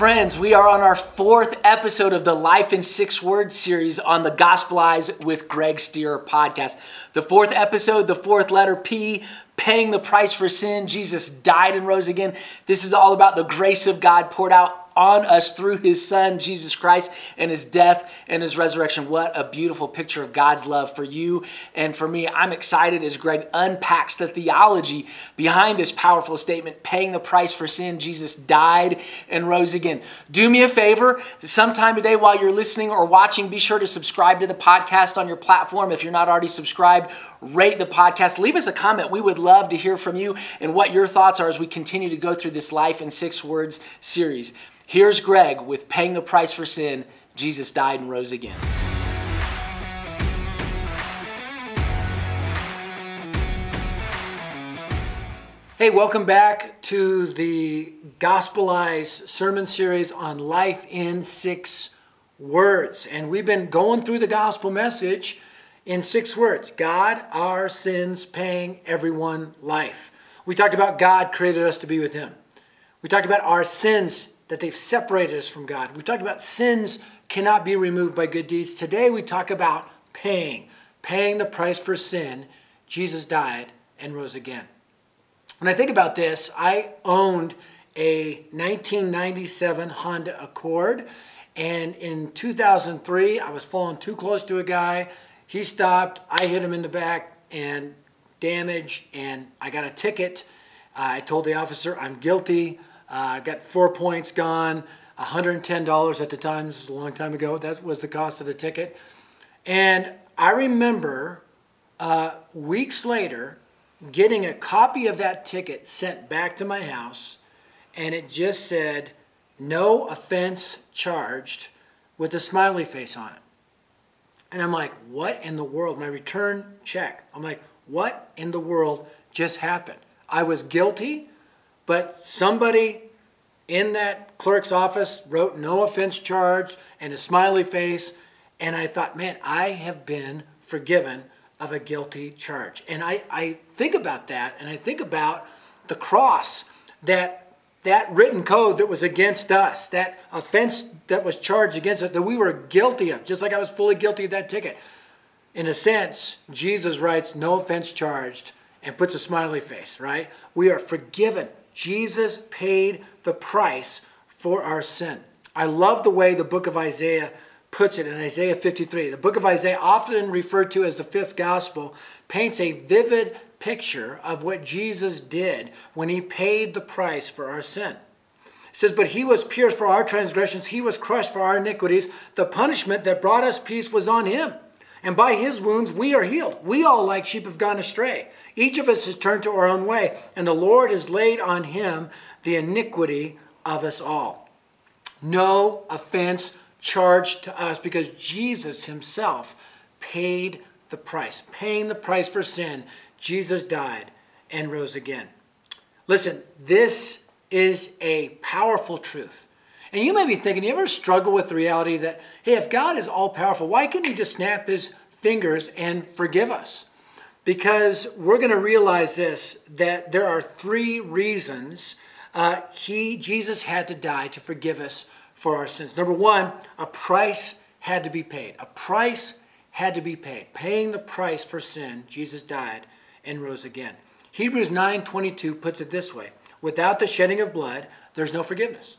Friends, we are on our fourth episode of the Life in Six Words series on the Gospelize with Greg Stier podcast. The fourth episode, the fourth letter P, paying the price for sin. Jesus died and rose again. This is all about the grace of God poured out on us through his son, Jesus Christ, and his death and his resurrection. What a beautiful picture of God's love for you and for me. I'm excited as Greg unpacks the theology behind this powerful statement paying the price for sin. Jesus died and rose again. Do me a favor, sometime today while you're listening or watching, be sure to subscribe to the podcast on your platform if you're not already subscribed. Rate the podcast. Leave us a comment. We would love to hear from you and what your thoughts are as we continue to go through this Life in Six Words series. Here's Greg with Paying the Price for Sin. Jesus died and rose again. Hey, welcome back to the Gospelize sermon series on life in six words. And we've been going through the gospel message in six words God, our sins, paying everyone life. We talked about God created us to be with Him. We talked about our sins that they've separated us from God. We talked about sins cannot be removed by good deeds. Today we talk about paying, paying the price for sin. Jesus died and rose again. When I think about this, I owned a 1997 Honda Accord, and in 2003, I was falling too close to a guy. He stopped, I hit him in the back and damage, and I got a ticket. Uh, I told the officer I'm guilty. Uh, got four points gone, $110 at the time. This is a long time ago. That was the cost of the ticket. And I remember uh, weeks later getting a copy of that ticket sent back to my house, and it just said, no offense charged with a smiley face on it. And I'm like, what in the world? My return check. I'm like, what in the world just happened? I was guilty but somebody in that clerk's office wrote no offense charge and a smiley face. And I thought, man, I have been forgiven of a guilty charge. And I, I think about that and I think about the cross that that written code that was against us, that offense that was charged against us, that we were guilty of, just like I was fully guilty of that ticket. In a sense, Jesus writes, no offense charged, and puts a smiley face, right? We are forgiven. Jesus paid the price for our sin. I love the way the book of Isaiah puts it in Isaiah 53. The book of Isaiah, often referred to as the fifth gospel, paints a vivid picture of what Jesus did when he paid the price for our sin. It says, But he was pierced for our transgressions, he was crushed for our iniquities. The punishment that brought us peace was on him. And by his wounds we are healed. We all, like sheep, have gone astray. Each of us has turned to our own way, and the Lord has laid on him the iniquity of us all. No offense charged to us because Jesus himself paid the price. Paying the price for sin, Jesus died and rose again. Listen, this is a powerful truth. And you may be thinking, you ever struggle with the reality that, hey, if God is all powerful, why couldn't he just snap his fingers and forgive us? Because we're going to realize this that there are three reasons uh, he, Jesus, had to die to forgive us for our sins. Number one, a price had to be paid. A price had to be paid. Paying the price for sin, Jesus died and rose again. Hebrews 9:22 puts it this way: without the shedding of blood, there's no forgiveness.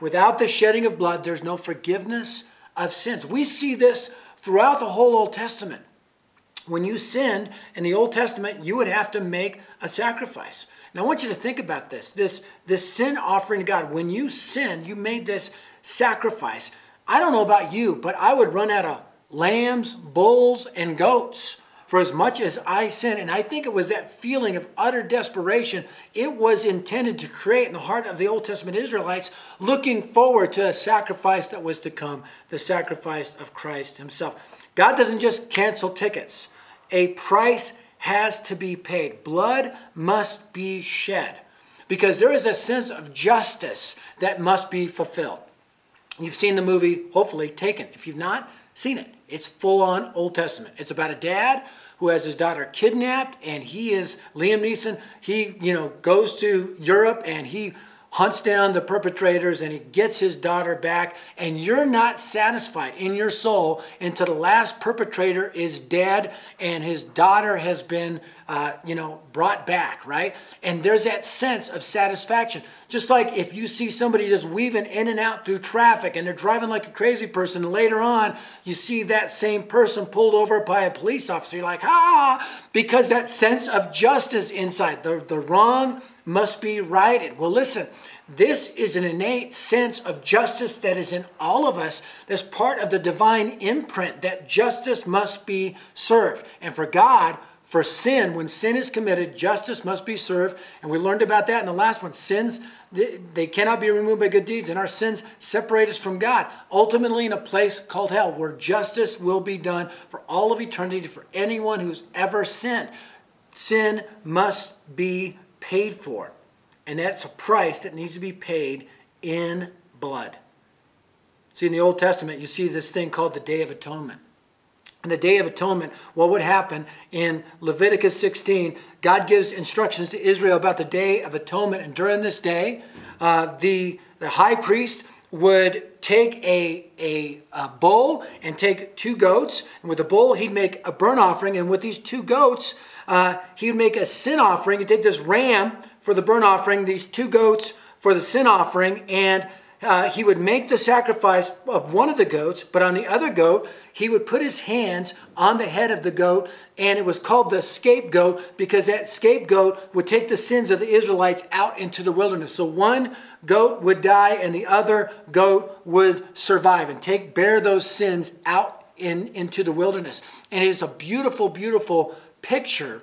Without the shedding of blood, there's no forgiveness of sins. We see this throughout the whole Old Testament. When you sinned in the Old Testament, you would have to make a sacrifice. Now, I want you to think about this this, this sin offering to God. When you sinned, you made this sacrifice. I don't know about you, but I would run out of lambs, bulls, and goats for as much as I sin. And I think it was that feeling of utter desperation. It was intended to create in the heart of the Old Testament Israelites looking forward to a sacrifice that was to come, the sacrifice of Christ Himself. God doesn't just cancel tickets, a price has to be paid. Blood must be shed because there is a sense of justice that must be fulfilled. You've seen the movie, hopefully, Taken. If you've not seen it, it's full on Old Testament. It's about a dad who has his daughter kidnapped, and he is Liam Neeson. He, you know, goes to Europe and he hunts down the perpetrators and he gets his daughter back. And you're not satisfied in your soul until the last perpetrator is dead and his daughter has been, uh, you know, brought back, right? And there's that sense of satisfaction. Just like if you see somebody just weaving in and out through traffic and they're driving like a crazy person, and later on you see that same person pulled over by a police officer, you're like, ah, because that sense of justice inside. The, the wrong must be righted. Well, listen, this is an innate sense of justice that is in all of us. That's part of the divine imprint that justice must be served. And for God, for sin, when sin is committed, justice must be served. And we learned about that in the last one. Sins, they cannot be removed by good deeds, and our sins separate us from God, ultimately in a place called hell, where justice will be done for all of eternity for anyone who's ever sinned. Sin must be paid for. And that's a price that needs to be paid in blood. See, in the Old Testament, you see this thing called the Day of Atonement. In the Day of Atonement, what would happen in Leviticus 16? God gives instructions to Israel about the Day of Atonement. And during this day, uh, the, the high priest would take a, a, a, bull and take two goats. And with the bull, he'd make a burnt offering. And with these two goats, uh, he would make a sin offering and take this ram for the burnt offering, these two goats for the sin offering, and uh, he would make the sacrifice of one of the goats, but on the other goat, he would put his hands on the head of the goat, and it was called the scapegoat because that scapegoat would take the sins of the Israelites out into the wilderness. So one goat would die, and the other goat would survive and take bear those sins out in, into the wilderness. And it is a beautiful, beautiful picture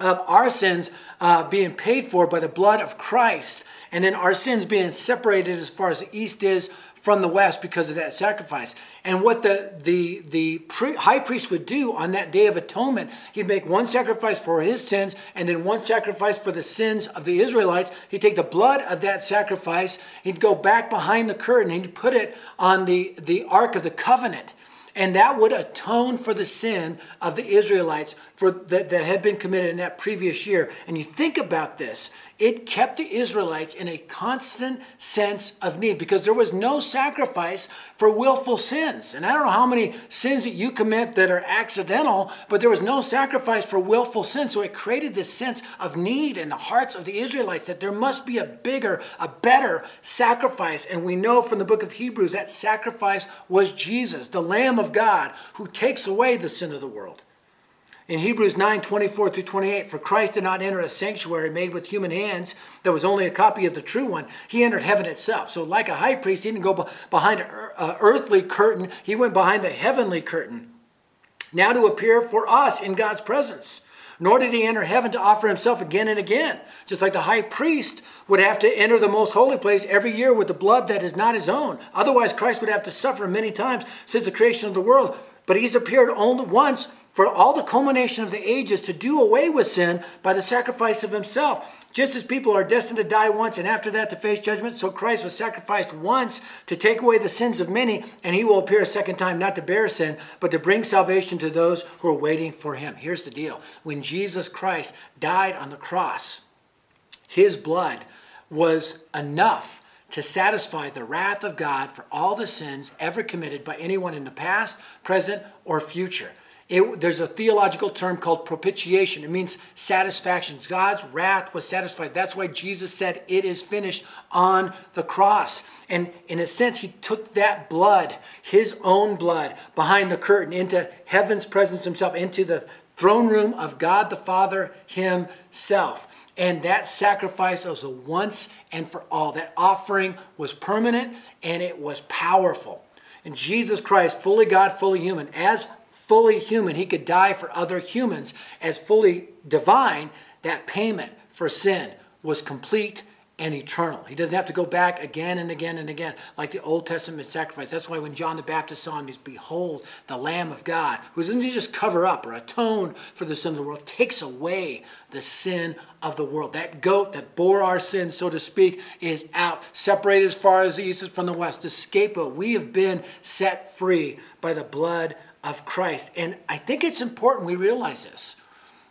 of our sins uh, being paid for by the blood of Christ, and then our sins being separated as far as the east is from the west because of that sacrifice. And what the the the pre, high priest would do on that day of atonement, he'd make one sacrifice for his sins and then one sacrifice for the sins of the Israelites. He'd take the blood of that sacrifice, he'd go back behind the curtain, and he'd put it on the the ark of the covenant and that would atone for the sin of the Israelites for that, that had been committed in that previous year. And you think about this, it kept the Israelites in a constant sense of need because there was no sacrifice for willful sins. And I don't know how many sins that you commit that are accidental, but there was no sacrifice for willful sins. So it created this sense of need in the hearts of the Israelites that there must be a bigger, a better sacrifice. And we know from the book of Hebrews that sacrifice was Jesus, the Lamb of God, who takes away the sin of the world. In Hebrews 9 24 through 28, for Christ did not enter a sanctuary made with human hands that was only a copy of the true one. He entered heaven itself. So, like a high priest, he didn't go behind an earthly curtain, he went behind the heavenly curtain. Now to appear for us in God's presence. Nor did he enter heaven to offer himself again and again, just like the high priest would have to enter the most holy place every year with the blood that is not his own. Otherwise, Christ would have to suffer many times since the creation of the world. But he's appeared only once for all the culmination of the ages to do away with sin by the sacrifice of himself. Just as people are destined to die once and after that to face judgment, so Christ was sacrificed once to take away the sins of many, and he will appear a second time not to bear sin, but to bring salvation to those who are waiting for him. Here's the deal when Jesus Christ died on the cross, his blood was enough to satisfy the wrath of God for all the sins ever committed by anyone in the past, present, or future. It, there's a theological term called propitiation. It means satisfaction. God's wrath was satisfied. That's why Jesus said, It is finished on the cross. And in a sense, he took that blood, his own blood, behind the curtain into heaven's presence himself, into the throne room of God the Father himself. And that sacrifice was a once and for all. That offering was permanent and it was powerful. And Jesus Christ, fully God, fully human, as fully human, he could die for other humans. As fully divine, that payment for sin was complete and eternal. He doesn't have to go back again and again and again like the Old Testament sacrifice. That's why when John the Baptist saw him, he's behold the Lamb of God, who doesn't just cover up or atone for the sin of the world, takes away the sin of the world. That goat that bore our sins, so to speak, is out, separated as far as the east is from the west. The scapegoat. We have been set free by the blood of Christ. And I think it's important we realize this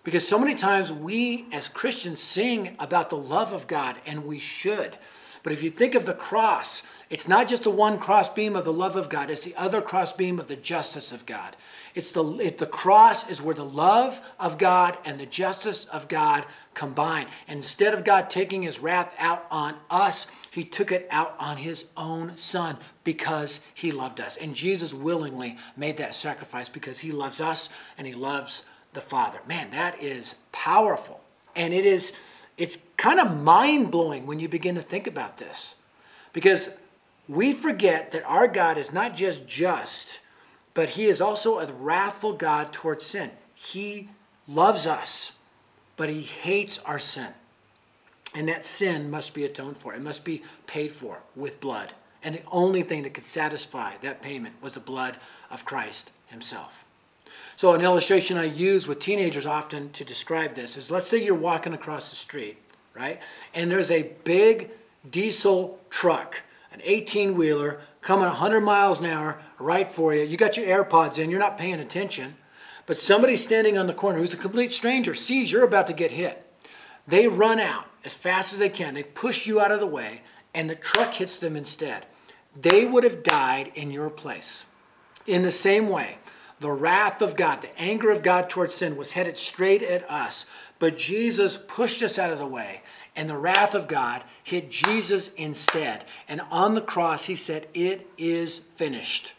because so many times we as Christians sing about the love of God, and we should. But if you think of the cross, it's not just the one cross beam of the love of God, it's the other cross beam of the justice of God. It's the, it, the cross is where the love of God and the justice of God combine. And instead of God taking his wrath out on us, he took it out on his own son because he loved us. And Jesus willingly made that sacrifice because he loves us and he loves the Father. Man, that is powerful. And it is it's kind of mind-blowing when you begin to think about this. Because we forget that our God is not just just, but he is also a wrathful God towards sin. He loves us, but he hates our sin. And that sin must be atoned for. It must be paid for with blood. And the only thing that could satisfy that payment was the blood of Christ himself. So, an illustration I use with teenagers often to describe this is let's say you're walking across the street, right? And there's a big diesel truck, an 18 wheeler, coming 100 miles an hour right for you. You got your AirPods in, you're not paying attention. But somebody standing on the corner who's a complete stranger sees you're about to get hit. They run out as fast as they can. They push you out of the way, and the truck hits them instead. They would have died in your place. In the same way, the wrath of God, the anger of God towards sin was headed straight at us. But Jesus pushed us out of the way, and the wrath of God hit Jesus instead. And on the cross, he said, It is finished.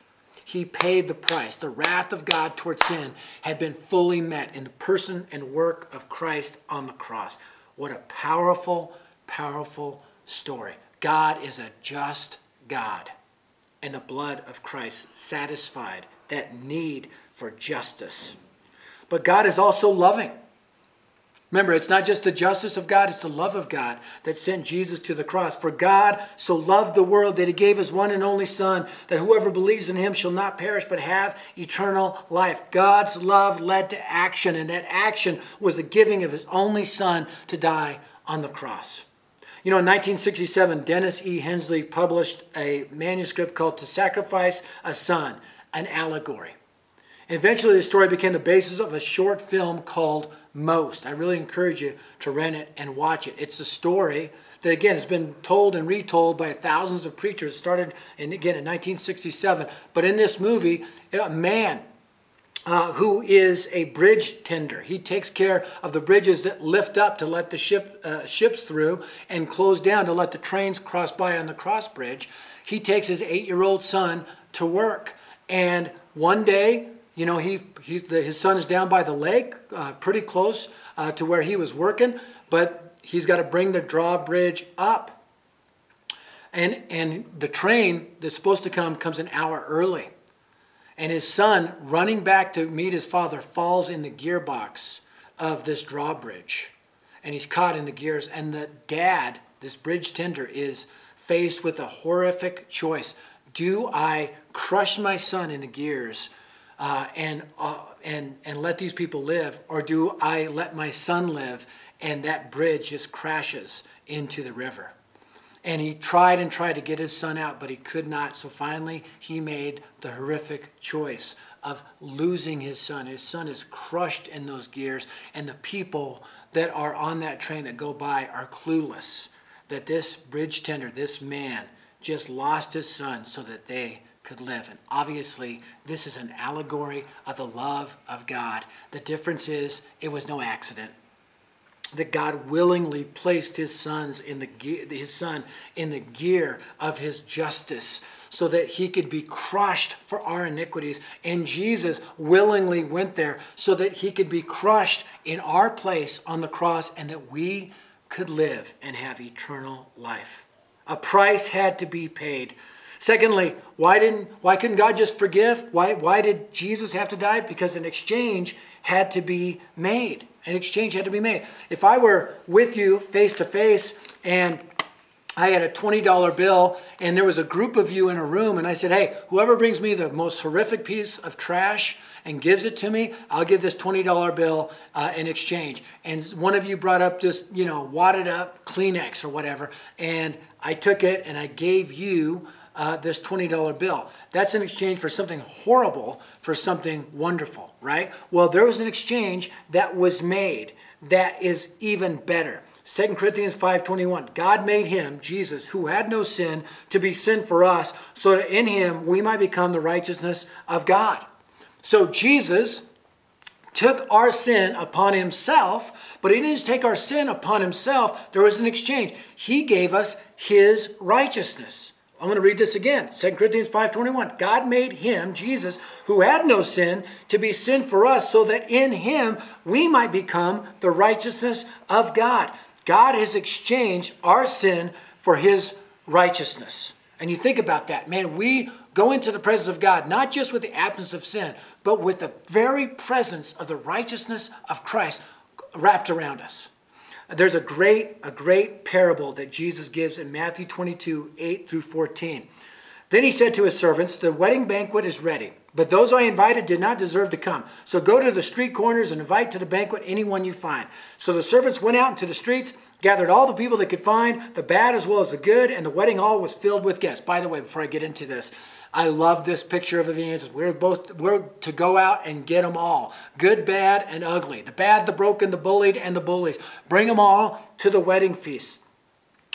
He paid the price. The wrath of God towards sin had been fully met in the person and work of Christ on the cross. What a powerful, powerful story. God is a just God, and the blood of Christ satisfied that need for justice. But God is also loving. Remember, it's not just the justice of God, it's the love of God that sent Jesus to the cross. For God so loved the world that he gave his one and only Son, that whoever believes in him shall not perish but have eternal life. God's love led to action, and that action was the giving of his only Son to die on the cross. You know, in 1967, Dennis E. Hensley published a manuscript called To Sacrifice a Son, an allegory. Eventually, the story became the basis of a short film called Most. I really encourage you to rent it and watch it. It's a story that, again, has been told and retold by thousands of preachers. It started, in, again, in 1967. But in this movie, a man uh, who is a bridge tender. He takes care of the bridges that lift up to let the ship, uh, ships through and close down to let the trains cross by on the cross bridge. He takes his eight year old son to work. And one day, you know, he, he the, his down by the lake, uh, pretty close uh, to where he was working, but he's got to bring the drawbridge up. And, and the train that's supposed to come comes an hour early. And his son, running back to meet his father, falls in the gearbox of this drawbridge. And he's caught in the gears. And the dad, this bridge tender, is faced with a horrific choice. Do I crush my son in the gears uh, and, uh, and, and let these people live? Or do I let my son live and that bridge just crashes into the river? And he tried and tried to get his son out, but he could not. So finally, he made the horrific choice of losing his son. His son is crushed in those gears, and the people that are on that train that go by are clueless that this bridge tender, this man, just lost his son so that they could live. And obviously, this is an allegory of the love of God. The difference is it was no accident. That God willingly placed his sons in the his son in the gear of his justice so that he could be crushed for our iniquities. And Jesus willingly went there so that he could be crushed in our place on the cross and that we could live and have eternal life. A price had to be paid Secondly, why didn't why couldn't God just forgive? Why why did Jesus have to die? Because an exchange had to be made. An exchange had to be made. If I were with you face to face and I had a $20 bill and there was a group of you in a room and I said, "Hey, whoever brings me the most horrific piece of trash and gives it to me, I'll give this $20 bill uh, in exchange." And one of you brought up this, you know, wadded up Kleenex or whatever, and I took it and I gave you uh, this $20 bill. That's in exchange for something horrible for something wonderful, right? Well, there was an exchange that was made that is even better. 2 Corinthians 5:21 God made him Jesus who had no sin to be sin for us so that in him we might become the righteousness of God. So Jesus took our sin upon himself, but he didn't just take our sin upon himself, there was an exchange. He gave us his righteousness. I'm going to read this again. 2 Corinthians 5:21. God made him, Jesus, who had no sin, to be sin for us so that in him we might become the righteousness of God. God has exchanged our sin for his righteousness. And you think about that, man, we go into the presence of God not just with the absence of sin, but with the very presence of the righteousness of Christ wrapped around us. There's a great, a great parable that Jesus gives in Matthew 22, 8 through 14. Then he said to his servants, The wedding banquet is ready, but those I invited did not deserve to come. So go to the street corners and invite to the banquet anyone you find. So the servants went out into the streets gathered all the people they could find, the bad as well as the good, and the wedding hall was filled with guests. By the way, before I get into this, I love this picture of evangelism. We're both we're to go out and get them all, good, bad, and ugly, the bad, the broken, the bullied, and the bullies. Bring them all to the wedding feast.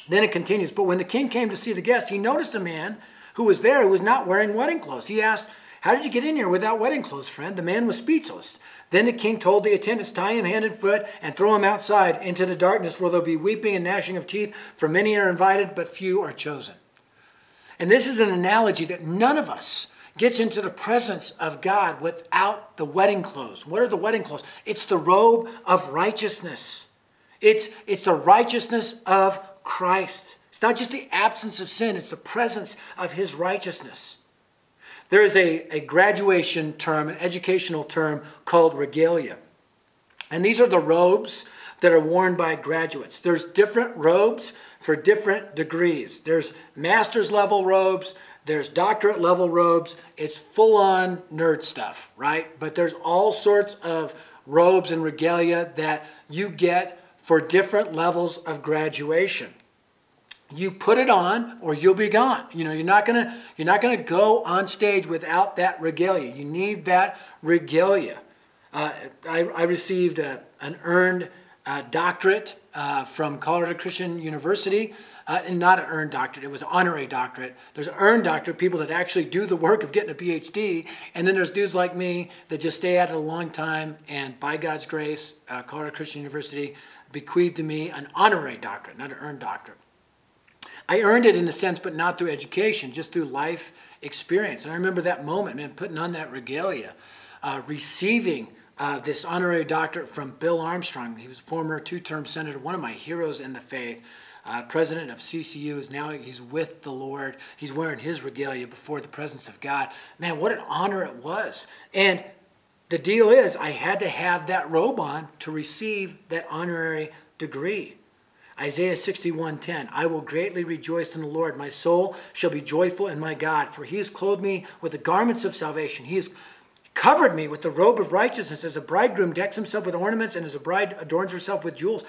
Then it continues. But when the king came to see the guests, he noticed a man who was there who was not wearing wedding clothes. He asked, "How did you get in here without wedding clothes, friend?" The man was speechless. Then the king told the attendants, Tie him hand and foot and throw him outside into the darkness where there'll be weeping and gnashing of teeth, for many are invited, but few are chosen. And this is an analogy that none of us gets into the presence of God without the wedding clothes. What are the wedding clothes? It's the robe of righteousness. It's, it's the righteousness of Christ. It's not just the absence of sin, it's the presence of his righteousness. There is a, a graduation term, an educational term called regalia. And these are the robes that are worn by graduates. There's different robes for different degrees. There's master's level robes, there's doctorate level robes. It's full on nerd stuff, right? But there's all sorts of robes and regalia that you get for different levels of graduation you put it on or you'll be gone. You know you're not gonna you're not gonna go on stage without that regalia. You need that regalia. Uh, I, I, received a, an earned uh, doctorate uh, from colorado christian university. Uh, and not an earned doctorate it was an honorary doctorate. There's earned doctorate people that actually do the work of getting a phd and then there's dudes like me that just stay at it a long time and by god's grace uh, colorado christian university bequeathed to me an honorary doctorate not an earned doctorate I earned it in a sense, but not through education, just through life experience. And I remember that moment, man, putting on that regalia, uh, receiving uh, this honorary doctorate from Bill Armstrong. He was a former two-term senator, one of my heroes in the faith. Uh, president of CCU is now he's with the Lord. He's wearing his regalia before the presence of God. Man, what an honor it was! And the deal is, I had to have that robe on to receive that honorary degree. Isaiah 61:10 I will greatly rejoice in the Lord my soul shall be joyful in my God for he has clothed me with the garments of salvation he has covered me with the robe of righteousness as a bridegroom decks himself with ornaments and as a bride adorns herself with jewels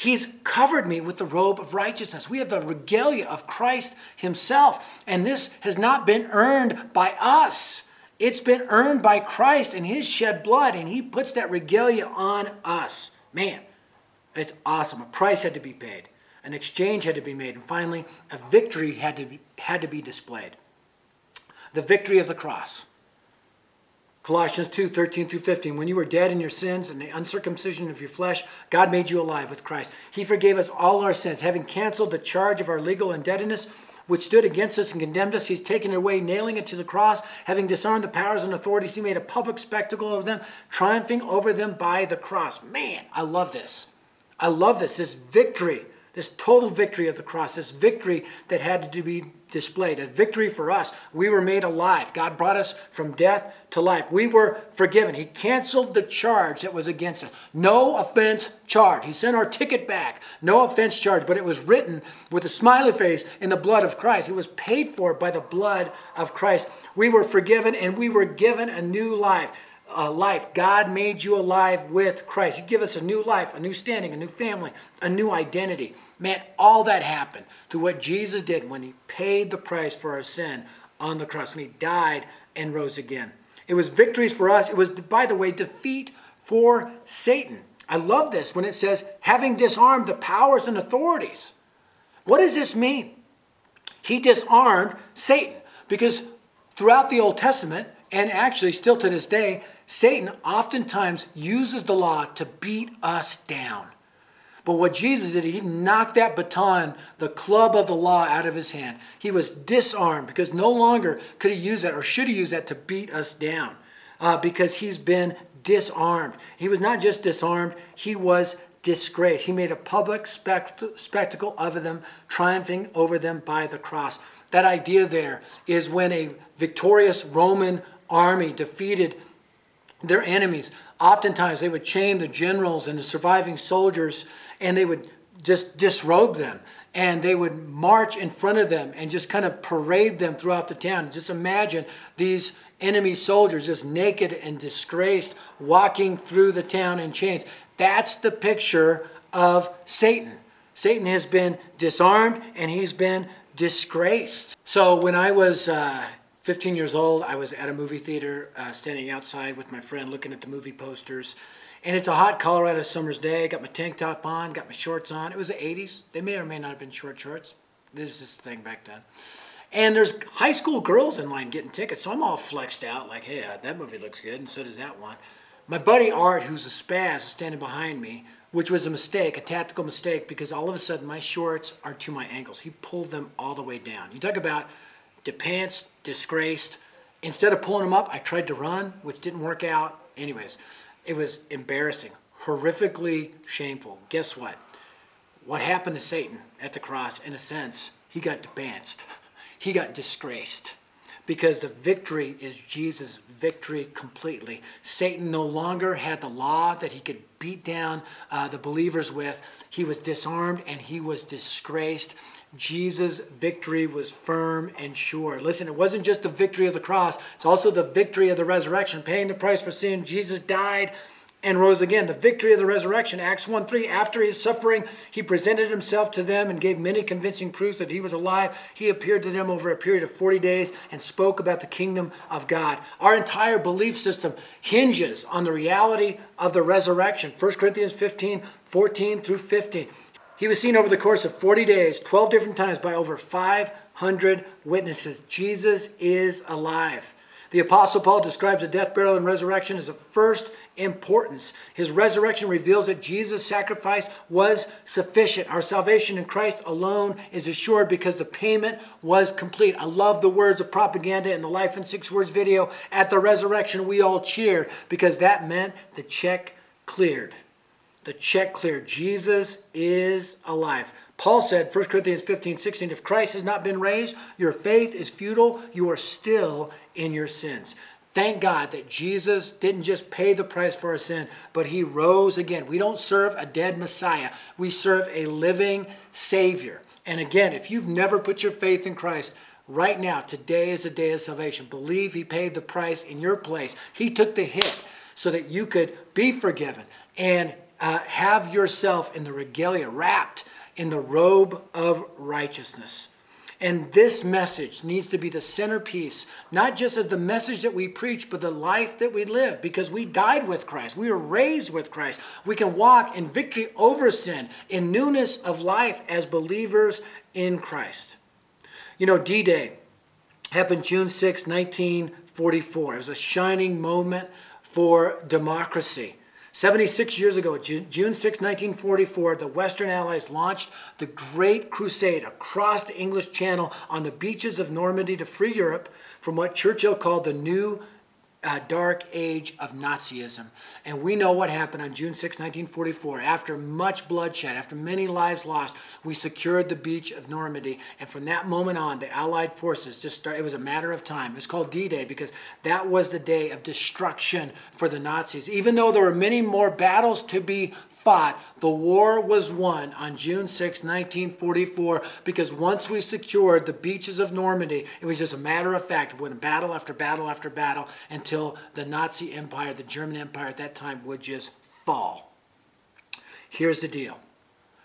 He's covered me with the robe of righteousness. We have the regalia of Christ Himself. And this has not been earned by us. It's been earned by Christ and His shed blood, and He puts that regalia on us. Man, it's awesome. A price had to be paid, an exchange had to be made, and finally, a victory had to be, had to be displayed. The victory of the cross. Colossians 2 13 through 15. When you were dead in your sins and the uncircumcision of your flesh, God made you alive with Christ. He forgave us all our sins, having canceled the charge of our legal indebtedness which stood against us and condemned us. He's taken it away, nailing it to the cross. Having disarmed the powers and authorities, he made a public spectacle of them, triumphing over them by the cross. Man, I love this. I love this, this victory, this total victory of the cross, this victory that had to be displayed, a victory for us. We were made alive. God brought us from death to life. We were forgiven. He canceled the charge that was against us. No offense charge. He sent our ticket back. No offense charge, but it was written with a smiley face in the blood of Christ. It was paid for by the blood of Christ. We were forgiven and we were given a new life uh, life. God made you alive with Christ. He give us a new life, a new standing, a new family, a new identity. Man, all that happened through what Jesus did when he paid the price for our sin on the cross, when he died and rose again. It was victories for us. It was, by the way, defeat for Satan. I love this when it says, having disarmed the powers and authorities. What does this mean? He disarmed Satan because throughout the Old Testament, and actually still to this day, Satan oftentimes uses the law to beat us down. But what Jesus did, he knocked that baton, the club of the law, out of his hand. He was disarmed because no longer could he use that or should he use that to beat us down uh, because he's been disarmed. He was not just disarmed, he was disgraced. He made a public spect- spectacle of them, triumphing over them by the cross. That idea there is when a victorious Roman army defeated their enemies. Oftentimes, they would chain the generals and the surviving soldiers, and they would just disrobe them. And they would march in front of them and just kind of parade them throughout the town. Just imagine these enemy soldiers, just naked and disgraced, walking through the town in chains. That's the picture of Satan. Satan has been disarmed and he's been disgraced. So when I was uh, 15 years old, I was at a movie theater uh, standing outside with my friend looking at the movie posters. And it's a hot Colorado summer's day. Got my tank top on, got my shorts on. It was the 80s. They may or may not have been short shorts. This is the thing back then. And there's high school girls in line getting tickets, so I'm all flexed out, like, hey, uh, that movie looks good, and so does that one. My buddy Art, who's a spaz, is standing behind me, which was a mistake, a tactical mistake, because all of a sudden my shorts are to my ankles. He pulled them all the way down. You talk about depants, disgraced. Instead of pulling them up, I tried to run, which didn't work out. Anyways, it was embarrassing, horrifically shameful. Guess what? What happened to Satan at the cross, in a sense, he got depanced he got disgraced because the victory is Jesus' victory completely. Satan no longer had the law that he could beat down uh, the believers with. He was disarmed and he was disgraced. Jesus' victory was firm and sure. Listen, it wasn't just the victory of the cross, it's also the victory of the resurrection, paying the price for sin. Jesus died and rose again. The victory of the resurrection, Acts 1 3. After his suffering, he presented himself to them and gave many convincing proofs that he was alive. He appeared to them over a period of 40 days and spoke about the kingdom of God. Our entire belief system hinges on the reality of the resurrection. 1 Corinthians 15 14 through 15. He was seen over the course of 40 days, 12 different times, by over 500 witnesses. Jesus is alive. The Apostle Paul describes the death, burial, and resurrection as of first importance. His resurrection reveals that Jesus' sacrifice was sufficient. Our salvation in Christ alone is assured because the payment was complete. I love the words of Propaganda in the Life in Six Words video. At the resurrection, we all cheered because that meant the check cleared. The check cleared. Jesus is alive. Paul said, 1 Corinthians 15, 16, if Christ has not been raised, your faith is futile. You are still in your sins. Thank God that Jesus didn't just pay the price for our sin, but he rose again. We don't serve a dead Messiah, we serve a living Savior. And again, if you've never put your faith in Christ, right now, today is the day of salvation. Believe he paid the price in your place. He took the hit so that you could be forgiven and uh, have yourself in the regalia, wrapped in the robe of righteousness. And this message needs to be the centerpiece, not just of the message that we preach, but the life that we live, because we died with Christ. We were raised with Christ. We can walk in victory over sin, in newness of life as believers in Christ. You know, D Day happened June 6, 1944. It was a shining moment for democracy. 76 years ago, June 6, 1944, the Western Allies launched the Great Crusade across the English Channel on the beaches of Normandy to free Europe from what Churchill called the New uh, dark age of Nazism. And we know what happened on June 6, 1944. After much bloodshed, after many lives lost, we secured the beach of Normandy. And from that moment on, the Allied forces just started, it was a matter of time. It was called D Day because that was the day of destruction for the Nazis. Even though there were many more battles to be fought, the war was won on June 6, 1944, because once we secured the beaches of Normandy, it was just a matter of fact of when battle after battle after battle until the Nazi Empire, the German Empire at that time, would just fall. Here's the deal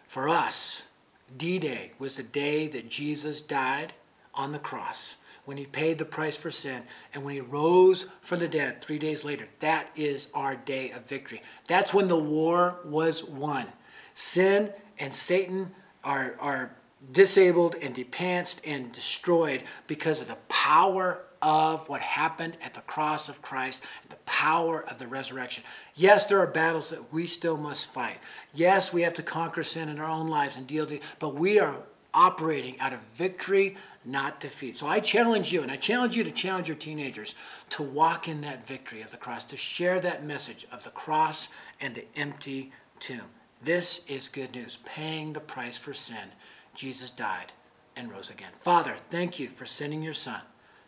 for us, D Day was the day that Jesus died on the cross. When he paid the price for sin, and when he rose from the dead three days later. That is our day of victory. That's when the war was won. Sin and Satan are, are disabled and depanced and destroyed because of the power of what happened at the cross of Christ, the power of the resurrection. Yes, there are battles that we still must fight. Yes, we have to conquer sin in our own lives and deal with it, but we are operating out of victory, not defeat. So I challenge you, and I challenge you to challenge your teenagers to walk in that victory of the cross, to share that message of the cross and the empty tomb. This is good news, paying the price for sin. Jesus died and rose again. Father, thank you for sending your Son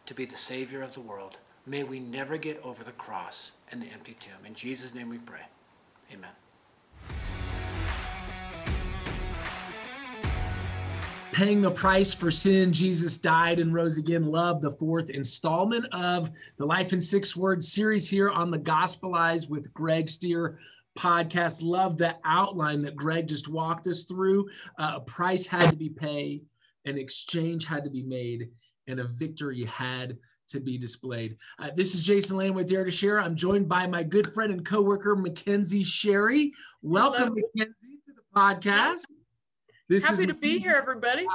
to be the Savior of the world. May we never get over the cross and the empty tomb. In Jesus' name we pray. Amen. Paying the price for sin, Jesus died and rose again. Love, the fourth installment of the Life in Six Words series here on the Gospelize with Greg Stier podcast. Love the outline that Greg just walked us through. Uh, a price had to be paid, an exchange had to be made, and a victory had to be displayed. Uh, this is Jason Lane with Dare to Share. I'm joined by my good friend and coworker Mackenzie Sherry. Welcome, Hello. Mackenzie, to the podcast. This Happy is to be here, everybody.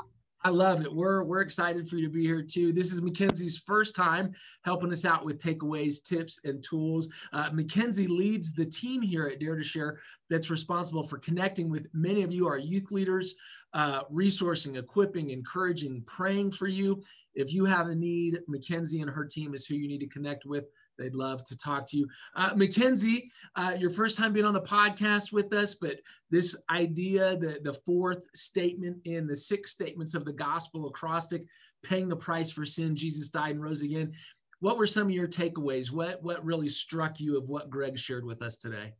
I love it. We're we're excited for you to be here too. This is Mackenzie's first time helping us out with takeaways, tips, and tools. Uh, Mackenzie leads the team here at Dare to Share that's responsible for connecting with many of you, our youth leaders, uh, resourcing, equipping, encouraging, praying for you. If you have a need, Mackenzie and her team is who you need to connect with. They'd love to talk to you. Uh, Mackenzie, uh, your first time being on the podcast with us, but this idea, the, the fourth statement in the six statements of the gospel acrostic, paying the price for sin, Jesus died and rose again. What were some of your takeaways? What, what really struck you of what Greg shared with us today?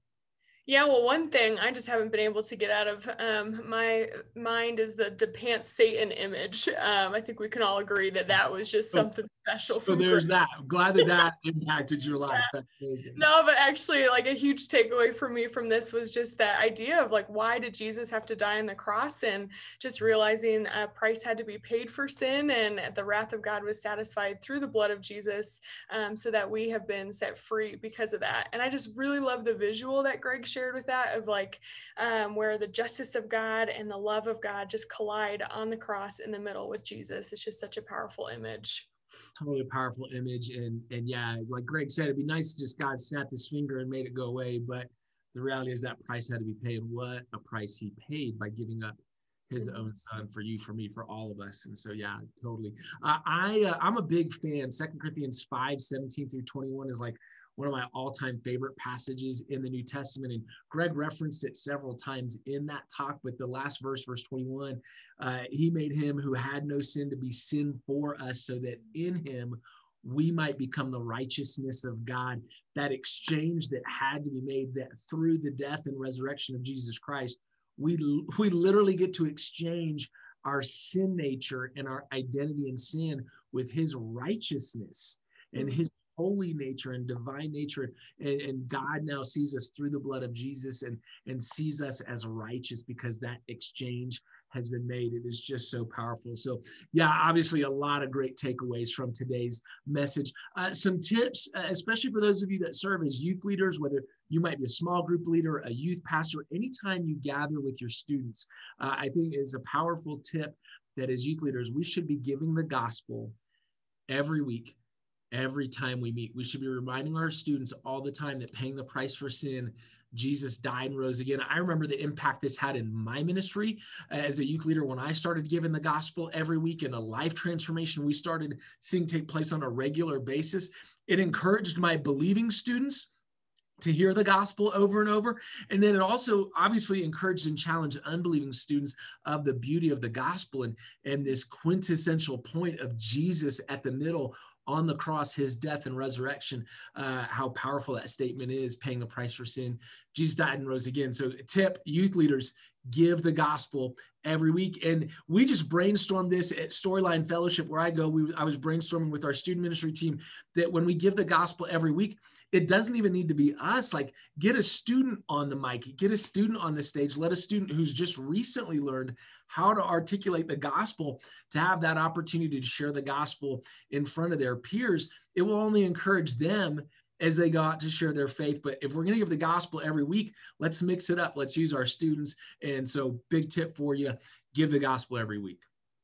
Yeah, well, one thing I just haven't been able to get out of um, my mind is the DePance Satan image. Um, I think we can all agree that that was just something special. So there's that. I'm glad that that impacted your life. That's amazing. No, but actually, like a huge takeaway for me from this was just that idea of like, why did Jesus have to die on the cross? And just realizing a price had to be paid for sin, and the wrath of God was satisfied through the blood of Jesus, um, so that we have been set free because of that. And I just really love the visual that Greg shared with that of like um, where the justice of God and the love of God just collide on the cross in the middle with Jesus. It's just such a powerful image. Totally powerful image. And and yeah, like Greg said, it'd be nice if just God snapped his finger and made it go away. But the reality is that price had to be paid. What a price he paid by giving up his mm-hmm. own son for you for me for all of us and so yeah totally uh, i uh, i'm a big fan second corinthians 5 17 through 21 is like one of my all-time favorite passages in the New Testament. And Greg referenced it several times in that talk, but the last verse, verse 21, uh, he made him who had no sin to be sin for us, so that in him we might become the righteousness of God. That exchange that had to be made, that through the death and resurrection of Jesus Christ, we we literally get to exchange our sin nature and our identity in sin with his righteousness and his holy nature and divine nature. And, and, god now sees us through the blood of jesus and and sees us as righteous because that exchange has been made. It is just so powerful. So yeah obviously a lot of great takeaways from today's message. Uh, some tips uh, especially for those of you that serve as youth leaders whether you might be a small group leader a youth pastor anytime you gather with your students uh, i think is a powerful tip that as youth leaders we should be giving the gospel every week every time we meet. We should be reminding our students all the time that paying the price for sin, Jesus died and rose again. I remember the impact this had in my ministry as a youth leader when I started giving the gospel every week and a life transformation we started seeing take place on a regular basis. It encouraged my believing students to hear the gospel over and over. And then it also obviously encouraged and challenged unbelieving students of the beauty of the gospel and, and this quintessential point of Jesus at the middle on the cross, his death and resurrection, uh, how powerful that statement is, paying the price for sin. Jesus died and rose again. So, tip youth leaders, give the gospel every week. And we just brainstormed this at Storyline Fellowship, where I go. We, I was brainstorming with our student ministry team that when we give the gospel every week, it doesn't even need to be us. Like, get a student on the mic, get a student on the stage, let a student who's just recently learned how to articulate the gospel to have that opportunity to share the gospel in front of their peers. It will only encourage them as they go out to share their faith. But if we're going to give the gospel every week, let's mix it up. Let's use our students. And so, big tip for you give the gospel every week.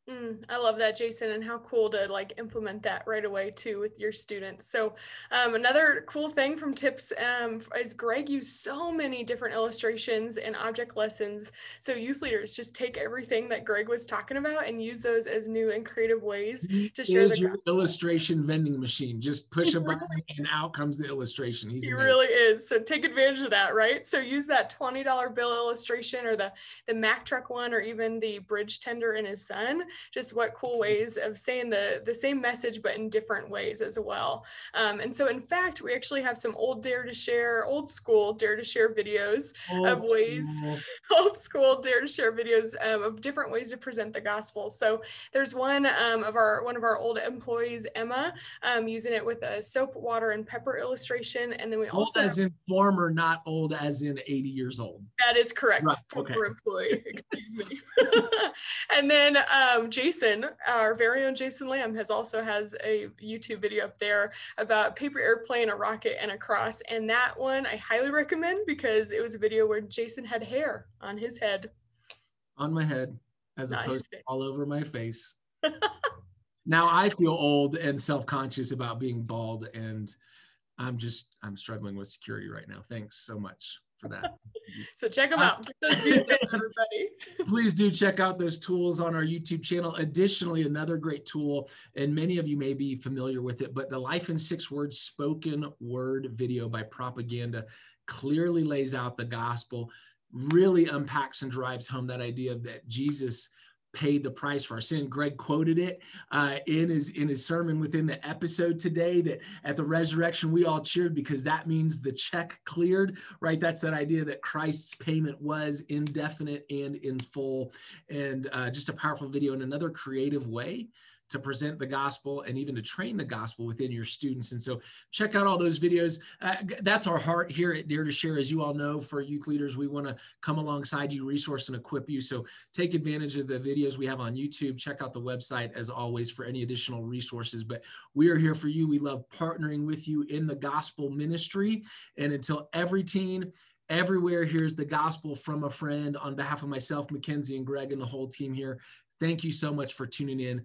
Mm, I love that, Jason, and how cool to like implement that right away too with your students. So, um, another cool thing from tips um, is Greg used so many different illustrations and object lessons. So, youth leaders just take everything that Greg was talking about and use those as new and creative ways to share the your illustration vending machine. Just push a button and out comes the illustration. He's he amazing. really is. So, take advantage of that, right? So, use that twenty dollar bill illustration or the the Mack truck one or even the bridge tender and his son just what cool ways of saying the, the same message, but in different ways as well. Um, and so in fact, we actually have some old dare to share, old school dare to share videos old of ways, school. old school dare to share videos um, of different ways to present the gospel. So there's one um, of our, one of our old employees, Emma, um, using it with a soap, water, and pepper illustration. And then we old also- as in former, not old as in 80 years old. That is correct. Right. Former okay. employee, excuse me. and then um, Jason, our very own Jason Lamb, has also has a YouTube video up there about paper airplane, a rocket, and a cross. And that one I highly recommend because it was a video where Jason had hair on his head. On my head, as Not opposed to all over my face. now I feel old and self-conscious about being bald, and I'm just I'm struggling with security right now. Thanks so much for that. so check them out. Everybody. Please do check out those tools on our YouTube channel. Additionally, another great tool, and many of you may be familiar with it, but the Life in Six Words spoken word video by Propaganda clearly lays out the gospel, really unpacks and drives home that idea that Jesus paid the price for our sin. Greg quoted it uh, in his in his sermon within the episode today that at the resurrection we all cheered because that means the check cleared, right? That's that idea that Christ's payment was indefinite and in full, and uh, just a powerful video in another creative way to present the gospel and even to train the gospel within your students. And so check out all those videos. Uh, that's our heart here at Dare to Share. As you all know, for youth leaders, we want to come alongside you, resource and equip you. So take advantage of the videos we have on YouTube. Check out the website as always for any additional resources. But we are here for you. We love partnering with you in the gospel ministry. And until every teen, everywhere hears the gospel from a friend on behalf of myself, Mackenzie, and Greg, and the whole team here. Thank you so much for tuning in.